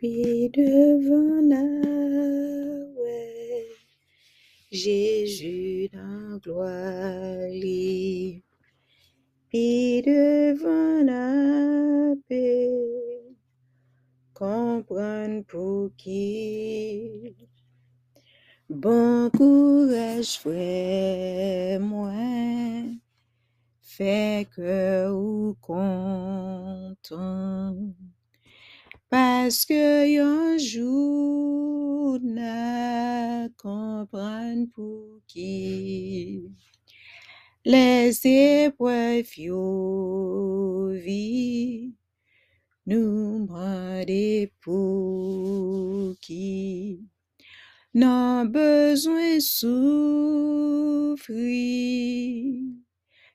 Puis devant ouais, Jésus dans gloire, li. puis devant la paix, comprendre pour qui? Bon courage, frère, moi, fait que ou content. Parce que un jour n'a comprendre pour qui. Les épreuves vie nous demandent pour qui. N'a besoin souffrir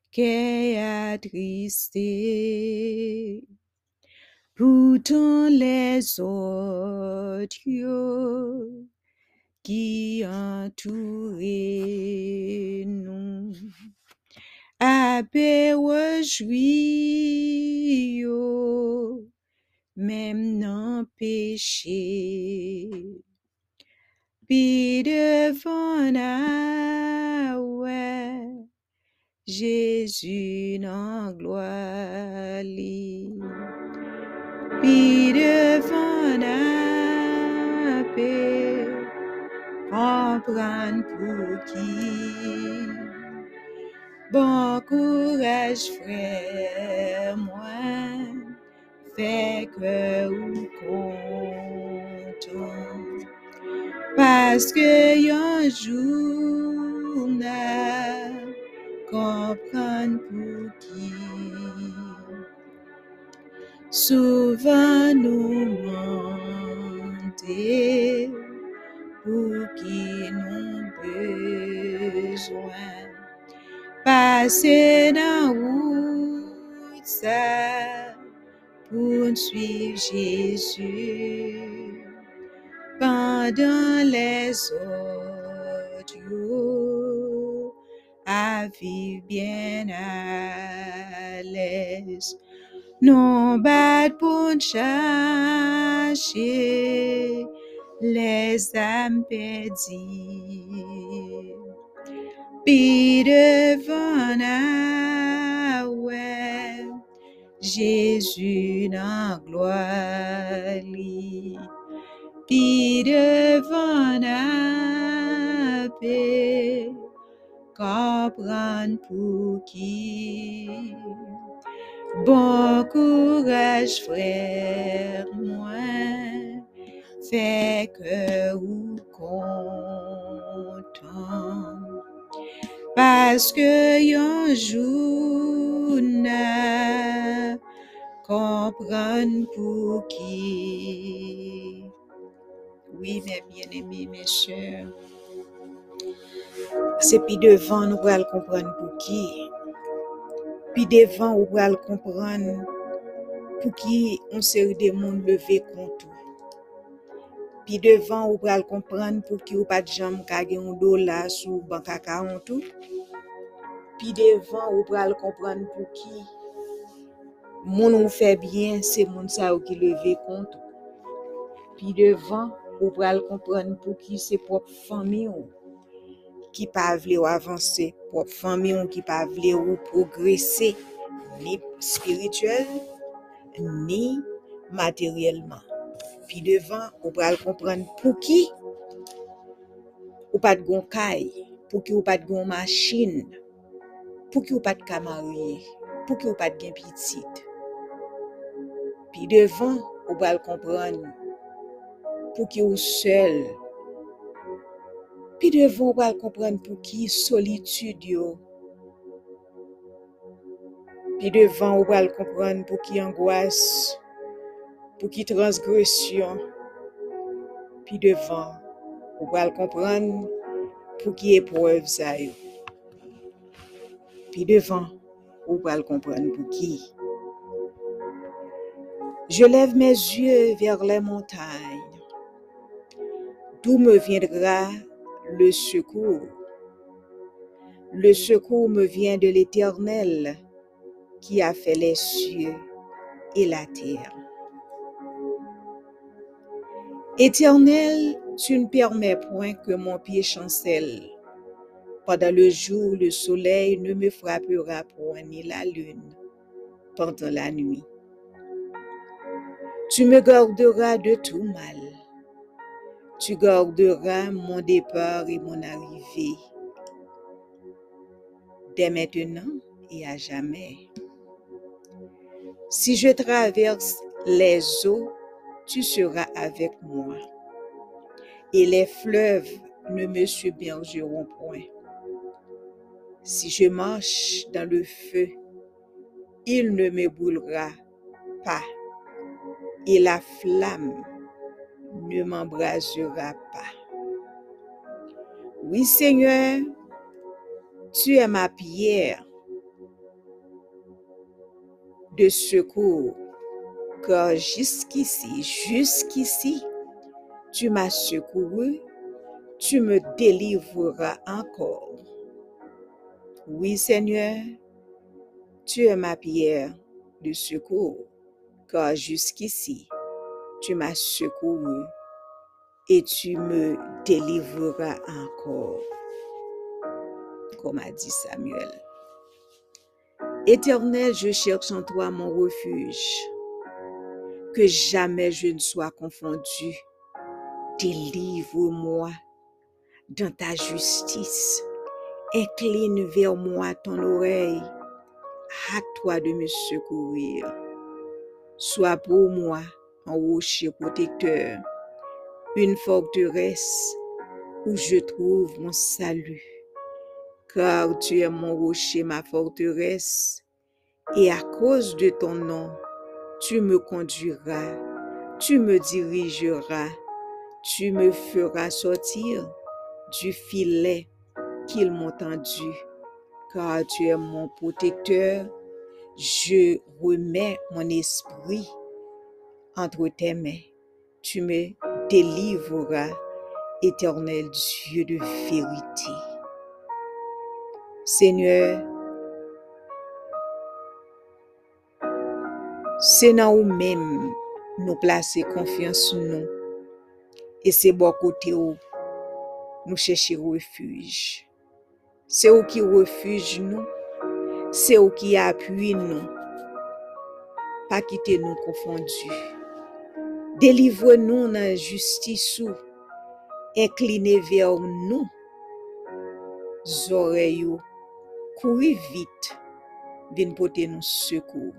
qu'est attristé Pourtant les autres qui entourent nous, rejoui yo, même non péché. Puis devant ouais, Jésus en gloire. Puis devant comprendre pour qui. Bon courage, frère, moi, fait que ou content. Parce que un jour, comprendre pour qui. Souvent nous mentir pour qui nous besoin. Passer dans route ça pour suivre Jésus pendant les autres jours à vivre bien à l'aise. Non bat pour chercher les âmes perdues. Puis devant la ouais, Jésus dans gloire. li. Puis devant la paix, comprendre pour qui? Bon courage, frère, moi, fait que ou content. Parce que un jour n'a comprendre pour qui. Oui, mes bien-aimés, mes chers, c'est puis devant nous allons comprendre pour qui. Puis devant nous allons comprendre pour qui on série de monde levé contre. Puis devant ou pral comprendre pour qui ou pas de jambe ka gen un dollar sous banque account tout. Puis devant ou pral comprendre pour qui moun ou fait bien, c'est sa ou qui levé contre. Puis devant ou pral comprendre pour qui c'est propre famille qui pas vle ou avancer, famille ou qui pas vle ou progresser ni spirituel ni matériellement. Puis devant, ou pral comprendre pour qui ou pas de gon kay, pour qui ou pas de gon machine, pour qui ou pas de ka marié, pour qui ou pas de gen petite. Puis devant, ou pral comprendre pour qui ou seul. Puis devant, ou pral comprendre pour qui solitude yo. Puis devant, ou pral comprendre pour qui angoisse, pour qui transgression. Puis devant, ou pral comprendre pour qui épreuve ça yo. Puis devant, ou pral comprendre pour qui. Je lève mes yeux vers les montagnes. D'où me viendra le secours? Le secours me vient de l'Éternel qui a fait les cieux et la terre. Éternel, tu ne permets point que mon pied chancelle. Pendant le jour, le soleil ne me frappera point ni la lune pendant la nuit. Tu me garderas de tout mal. Tu garderas mon départ et mon arrivée. Dès maintenant et à jamais. Si je traverse les eaux, tu seras avec moi. Et les fleuves ne me submergeront point. Si je marche dans le feu, il ne me brûlera pas. Et la flamme ne m'embrasera pas. Oui, Seigneur, tu es ma pierre de secours, car jusqu'ici, jusqu'ici, tu m'as secouru, tu me délivreras encore. Oui, Seigneur, tu es ma pierre de secours, car jusqu'ici, tu m'as secouru et tu me délivreras encore, comme a dit Samuel. Éternel, je cherche en toi mon refuge, que jamais je ne sois confondu. Délivre-moi dans ta justice. Incline vers moi ton oreille. Hâte-toi de me secourir. Sois pour moi un rocher protecteur, une forteresse où je trouve mon salut. Car tu es mon rocher, ma forteresse, et à cause de ton nom, tu me conduiras, tu me dirigeras, tu me feras sortir du filet qu'ils m'ont tendu. Car tu es mon protecteur, je remets mon esprit entre tes mains. Tu me délivreras, éternel Dieu de vérité. Seigneur, c'est dans nous-mêmes nous placer confiance en nous. Et c'est bon côté où nous cherchons refuge. C'est où qui refuge nous. C'est où qui appuie nous. Pas quitter nous confondus. Delivre nou nan justisou, inkline ve ou nou, zore yo, kouri vit, vin pote nou sekou.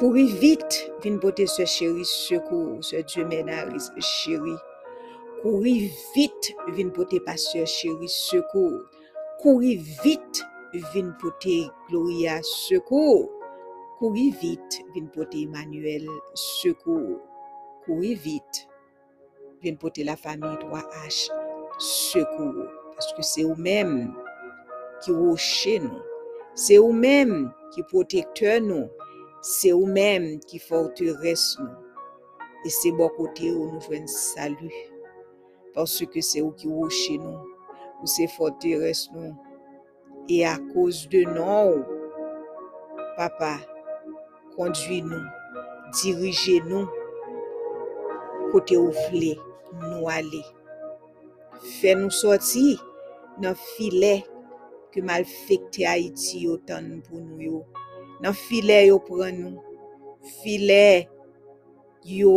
Kouri vit, vin pote se chéri sekou, se djou menaris chéri. Kouri vit, vin pote paseur chéri sekou. Kouri vit, vin pote gloria sekou. Kouri vit, vin pote Emmanuel sekou. Courir vite, vin porter la famille 3H secours. Parce que c'est eux-mêmes qui rocher nous. C'est eux-mêmes qui protecteur nous. C'est eux-mêmes qui forteresse nous. Et c'est bon côté où nous faisons salut. Parce que c'est eux qui rocher nous. Ou c'est forteresse nous. Et à cause de nous, papa, conduis-nous, dirigez-nous kote ou vle nou ale. Fè nou soti nan file ke mal fekte Haiti yo tan pou nou yo. Nan file yo pran nou. File yo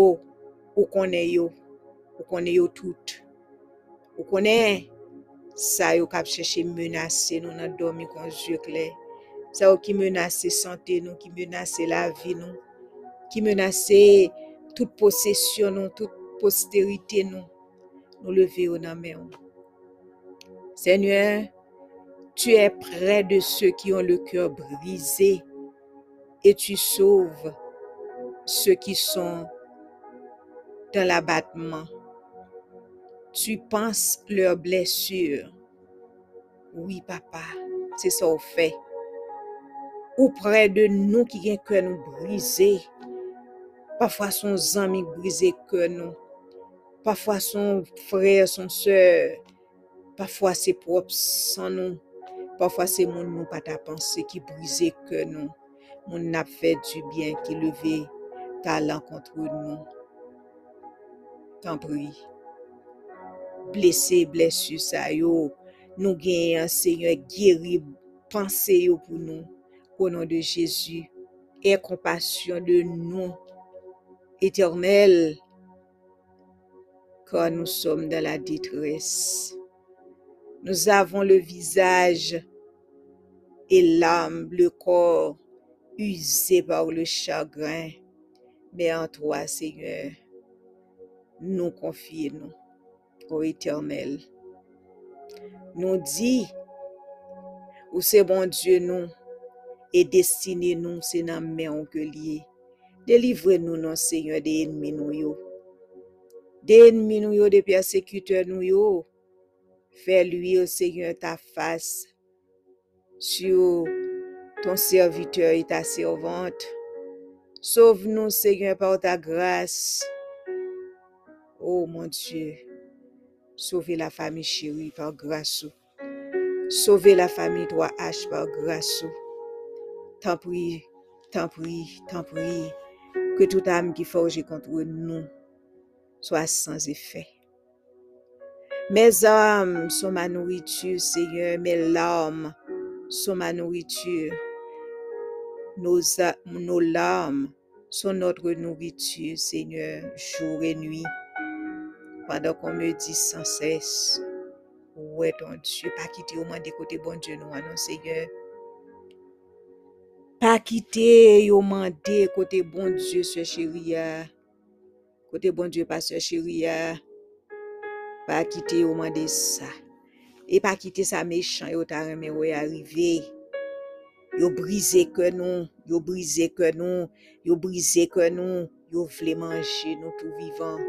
ou konen yo. Ou konen yo tout. Ou konen sa yo kap chèche menase nou nan domi kon zyekle. Sa yo ki menase sante nou, ki menase la vi nou. Ki menase... toute possession nous, toute postérité nous. Nous lever au nom Seigneur, tu es près de ceux qui ont le cœur brisé et tu sauves ceux qui sont dans l'abattement. Tu penses leurs blessures. Oui, papa, c'est ça au fait. Auprès de nous qui ont cœur nous brisé. Parfois son amis brisé que nous. Parfois son frère, son soeur. Parfois c'est propre sans nous. Parfois, c'est mon nous pas ta pensée qui brisait que nous. Mon n'a fait du bien qui levait talent contre nous. tan pri. Blese, blesu sa yo, nou gen yon Seigneur geri panse yo pou nou. Au nom de Jésus, aie compassion de nous, éternel, quand nous sommes dans la détresse. Nous avons le visage et l'âme, le corps usé par le chagrin. Mais en toi, Seigneur, nous confions, ô éternel. Nous dit, ou c'est bon Dieu, nous, et destiné nous, c'est dans lié. Délivre-nous, non, Seigneur, des ennemis nous yo. Des ennemis nous yo, des persécuteurs nous yo. Fais-lui, Seigneur, ta face sur ton serviteur et ta servante. Sauve-nous, Seigneur, par ta grâce. Oh mon Dieu, sauvez la famille chérie par grâce. Sauvez la famille 3H par grâce. Tant prie, tant prie, tant prie, que toute âme qui forge contre nous soit sans effet. Mes âmes sont ma nourriture, Seigneur, mes larmes sont ma nourriture. Nos, nos larmes sont notre nourriture, Seigneur, jour et nuit. Pendant qu'on me dit sans cesse, où est ton Dieu? Pas quitter au moins des côtés, bon Dieu, nous, non, Seigneur. pa kite yo mande kote bon Diyo se chéri ya. Kote bon Diyo pa se chéri ya. Pa kite yo mande sa. E pa kite sa mechan yo ta reme yo yarive. Yo brize ke nou. Yo brize ke nou. Yo brize ke nou. Yo vle manje nou tou vivan.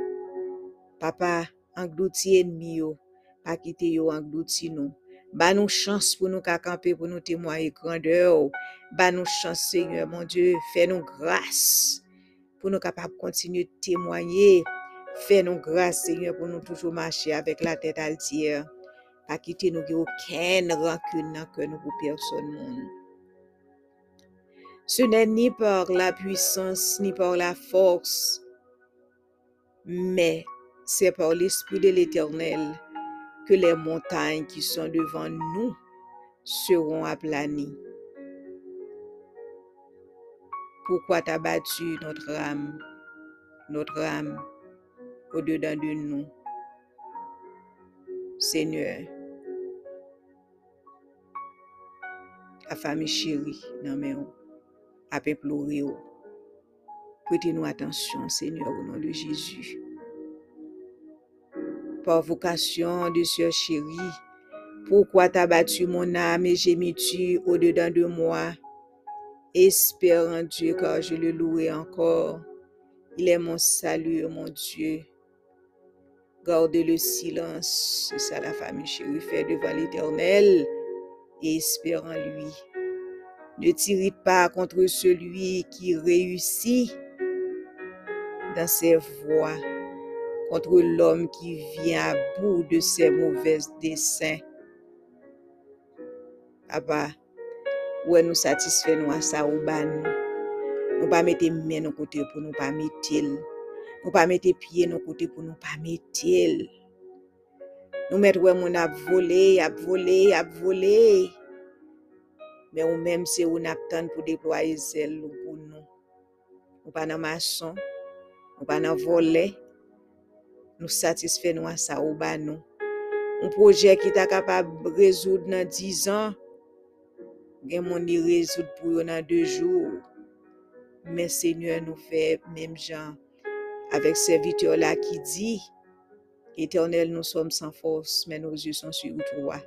Papa, anglouti enmi yo. Pa kite yo anglouti nou. Ba nous chance pour nous camper pour nous témoigner grandeur. Ba nous chance Seigneur mon Dieu, fais-nous grâce pour nous capables de continuer de témoigner. Fais-nous grâce Seigneur pour nous toujours marcher avec la tête altière. Pas quitter nous aucune rancune dans que nous pour personne monde. Ce n'est ni par la puissance ni par la force, mais c'est par l'Esprit de l'Éternel que les montagnes qui sont devant nous seront aplanies. Pourquoi t'as battu notre âme, notre âme au-dedans de nous, Seigneur? La famille chérie, non mais on a pleurer. Prêtez-nous attention, Seigneur, au nom de Jésus par vocation de sœur chérie. Pourquoi t'as battu mon âme et gémis-tu au-dedans de moi? Espère en Dieu car je le louerai encore. Il est mon salut, mon Dieu. Garde le silence, c'est ça la famille chérie fait devant l'Éternel et espère en lui. Ne t'irrite pas contre celui qui réussit dans ses voies contre l'homme qui vient à bout de ses mauvais desseins. Papa, ouais, nous satisfait nous à ça ou ban nous. Nous pas mettre main nos côté pour nous pas mettre Nous pas mettre pied nos côté pour nous pas mettre Nou met wè moun ap vole, ap vole, ap vole. Men ou menm se ou nap tan pou deploye zel ou pou nou. Ou pa nan mason, ou pa nan vole, nou satisfè nou a sa ou ba nou. Un proje ki ta kapab rezoud nan 10 an, gen moun li rezoud pou yo nan 2 jou. Men Seigneur nou fè mèm jan. Avèk serviteur la ki di, Eternel nou som san fos, men nou zye son su ou troa.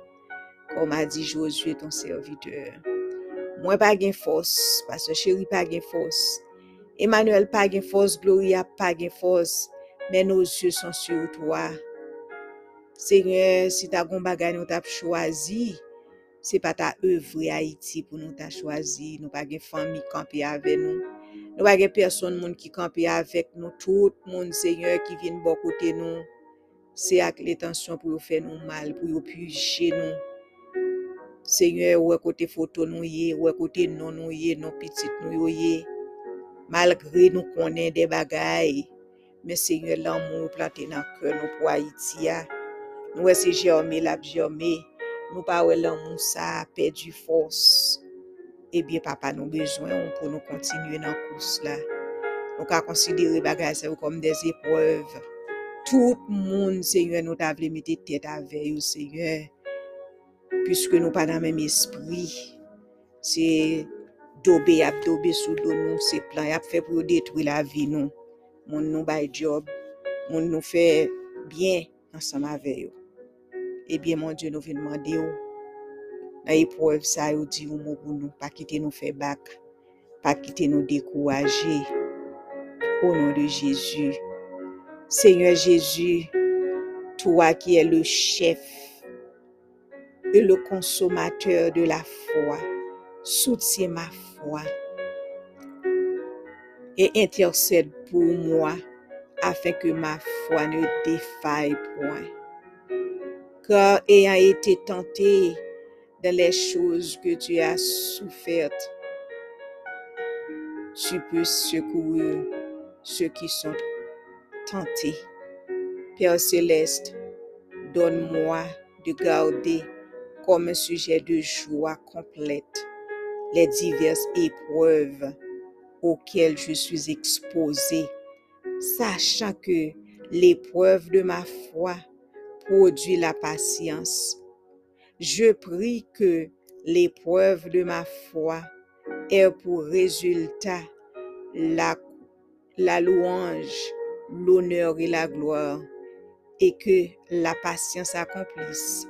Kom a di Josue ton serviteur. Mwen pa gen fos, paswe chéri pa gen fos. Emmanuel pa gen fos, Gloria pa gen fos. men nou sye san syo towa. Senye, si ta goun bagay nou tap chwazi, se pa ta evri Haiti pou nou ta chwazi, nou bagay fami kampi ave nou. Nou bagay person moun ki kampi avek nou, tout moun senye ki vin bo kote nou, se ak l'etansyon pou yo fè nou mal, pou yo puje nou. Senye, wè kote foto nou ye, wè kote non nou ye, non pitit nou yo ye. Malgre nou konen de bagay, Men dans le cœur nous pour Haïti. ya. Nous c'est germé, la germé. Nous pas ouais l'amour ça a perdu force. Eh bien, papa, nous besoin pour nous continuer dans la course là. Nous avons considéré bagay ça comme des épreuves. Tout le monde, Seigneur, nous t'a voulu mettre tête avec eux, Seigneur. Puisque nous pas dans le même esprit. C'est dobe ap dobe sou do nou, se plan ap détruire la vie nous. moun nou bay job, moun nou fè byen ansan avè yo. Ebyen, moun Diyo nou vè nmande yo, nan epwèv sa yo di yo mou pou nou, pa kite nou fè bak, pa kite nou dekouwaje, o nou de Jezu. Seigneur Jezu, toi ki è le chef, et le consommateur de la foi, soutiens ma foi. Et intercède pour moi afin que ma foi ne défaille point. Car ayant été tenté dans les choses que tu as souffertes, tu peux secourir ceux qui sont tentés. Père céleste, donne-moi de garder comme un sujet de joie complète les diverses épreuves auxquelles je suis exposé, sachant que l'épreuve de ma foi produit la patience. Je prie que l'épreuve de ma foi ait pour résultat la, la louange, l'honneur et la gloire, et que la patience accomplisse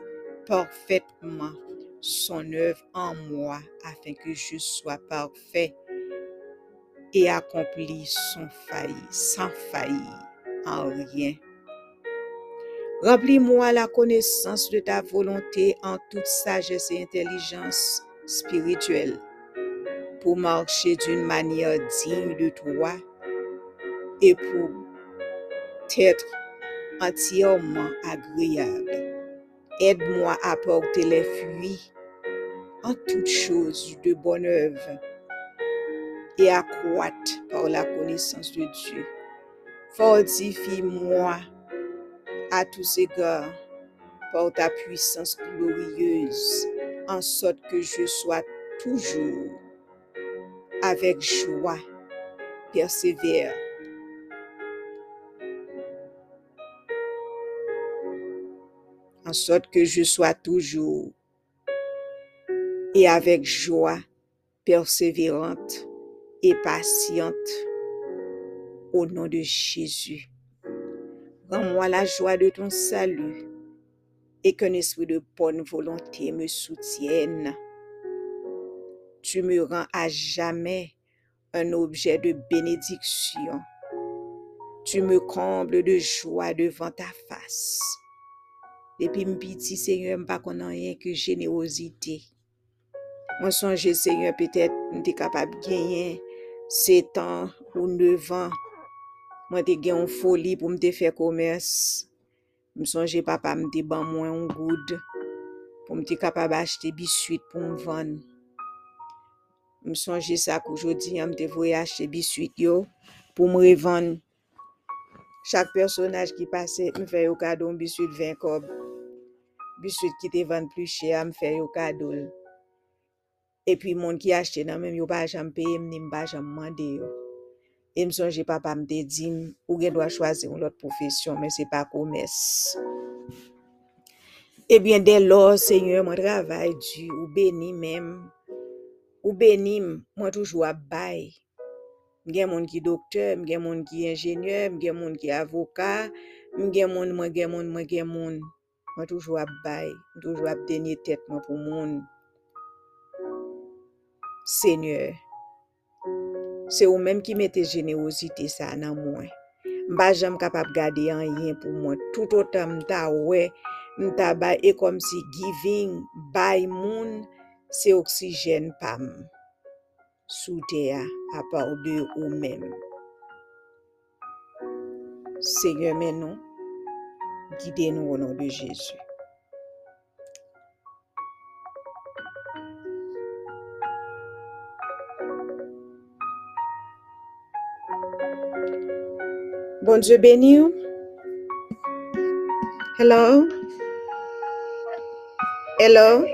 parfaitement son œuvre en moi afin que je sois parfait et accompli sans faillir, sans faillir en rien. Remplis-moi la connaissance de ta volonté en toute sagesse et intelligence spirituelle pour marcher d'une manière digne de toi et pour être entièrement agréable. Aide-moi à porter les fruits en toutes choses de bonne œuvre et à croître par la connaissance de Dieu. Fortifie-moi à tous égards par ta puissance glorieuse, en sorte que je sois toujours avec joie, persévère. En sorte que je sois toujours et avec joie, persévérante et patiente au nom de Jésus. Rends-moi la joie de ton salut et qu'un esprit de bonne volonté me soutienne. Tu me rends à jamais un objet de bénédiction. Tu me combles de joie devant ta face. Depuis m'piti, Seigneur, m'pa konan rien que générosité. Moi songe, Seigneur, peut-être m'te capable gagner 7 an ou 9 an, mwen te gen yon foli pou mte fe komers, msonje papa mte ban mwen yon goud, pou mte kapab achete biswit pou mvan. Msonje sa kou jodi, mte voye achete biswit yo pou mrevan. Chak personaj ki pase, m fè yo kado m biswit 20 kob. Biswit ki te van pli chè, m fè yo kado l. E pi moun ki achte nan men yo pa jam peye m ni m pa jam mande yo. E m sonje papa m te di m ou gen do a chwazi yon lot profesyon men se pa komes. Ebyen den lor senyon mwen travay di ou beni men. Ou beni m mwen toujou ap bay. M gen moun ki doktor, m gen moun ki enjeneur, m gen moun ki avoka, m gen moun, m gen moun, m gen moun. Mwen toujou ap bay, m toujou ap denye tet mwen pou moun. Senyor, se ou menm ki mette jenerosite sa nan mwen. Mba jam kapap gade an yen pou mwen. Tout o tan mta we, mta bay e kom si giving, bay moun, se oksijen pam. Soute ya, apaw de ou menm. Senyor menon, gide nou o nan de Jezu. Bon Dieu béni ou. Hello? Hello?